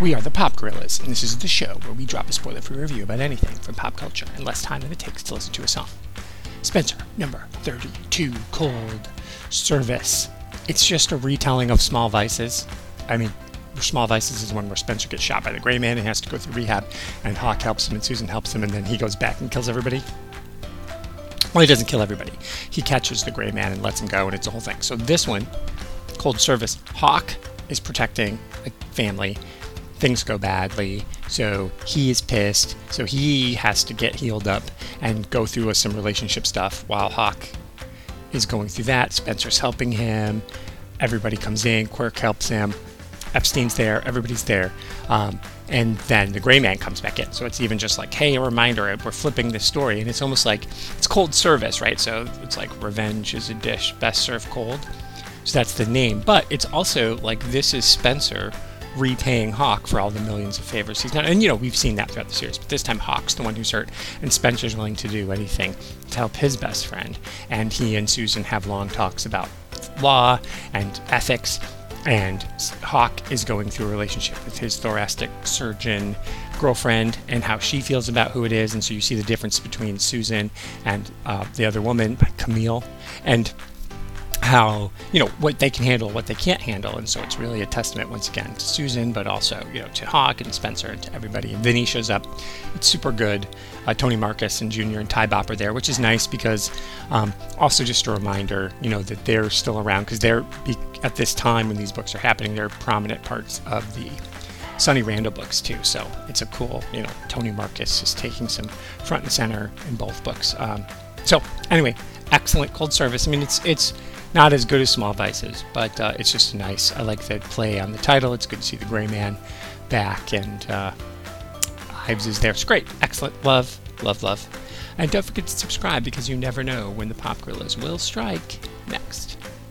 We are the Pop Gorillas, and this is the show where we drop a spoiler free review about anything from pop culture in less time than it takes to listen to a song. Spenser, number 32, Cold Service. It's just a retelling of Small Vices. I mean, Small Vices is one where Spenser gets shot by the Gray Man and has to go through rehab, and Hawk helps him, and Susan helps him, and then he goes back and kills everybody. Well, he doesn't kill everybody. He catches the Gray Man and lets him go, and it's a whole thing. So this one, Cold Service, Hawk is protecting a family. Things go badly, so he is pissed. So he has to get healed up and go through some relationship stuff while Hawk is going through that. Spenser's helping him. Everybody comes in. Quirk helps him. Epstein's there. Everybody's there. Um, and then the gray man comes back in. So it's even just like, hey, a reminder, we're flipping this story. And it's almost like it's cold service, right? So it's like revenge is a dish best served cold. So that's the name. But it's also like this is Spenser repaying Hawk for all the millions of favors he's done. And you know, we've seen that throughout the series, but this time Hawk's the one who's hurt, and Spenser's willing to do anything to help his best friend. And he and Susan have long talks about law and ethics. And Hawk is going through a relationship with his thoracic surgeon girlfriend and how she feels about who it is. And so you see the difference between Susan and uh, the other woman, Camille. And how you know what they can handle, what they can't handle, and so it's really a testament once again to Susan, but also you know to Hawk and Spenser and to everybody. And Vinnie shows up; it's super good. Uh, Tony Marcus and Junior and Ty Bop are there, which is nice because um, also just a reminder, you know, that they're still around because they're at this time when these books are happening, they're prominent parts of the Sunny Randall books too. So it's a cool, you know, Tony Marcus is taking some front and center in both books. Um, so anyway, excellent cold service. I mean, it's it's not as good as Small Vices, but uh, it's just nice. I like the play on the title. It's good to see the Gray Man back, and uh, Ives is there. It's great. Excellent. Love, love, love. And don't forget to subscribe because you never know when the Pop Gorillas will strike next.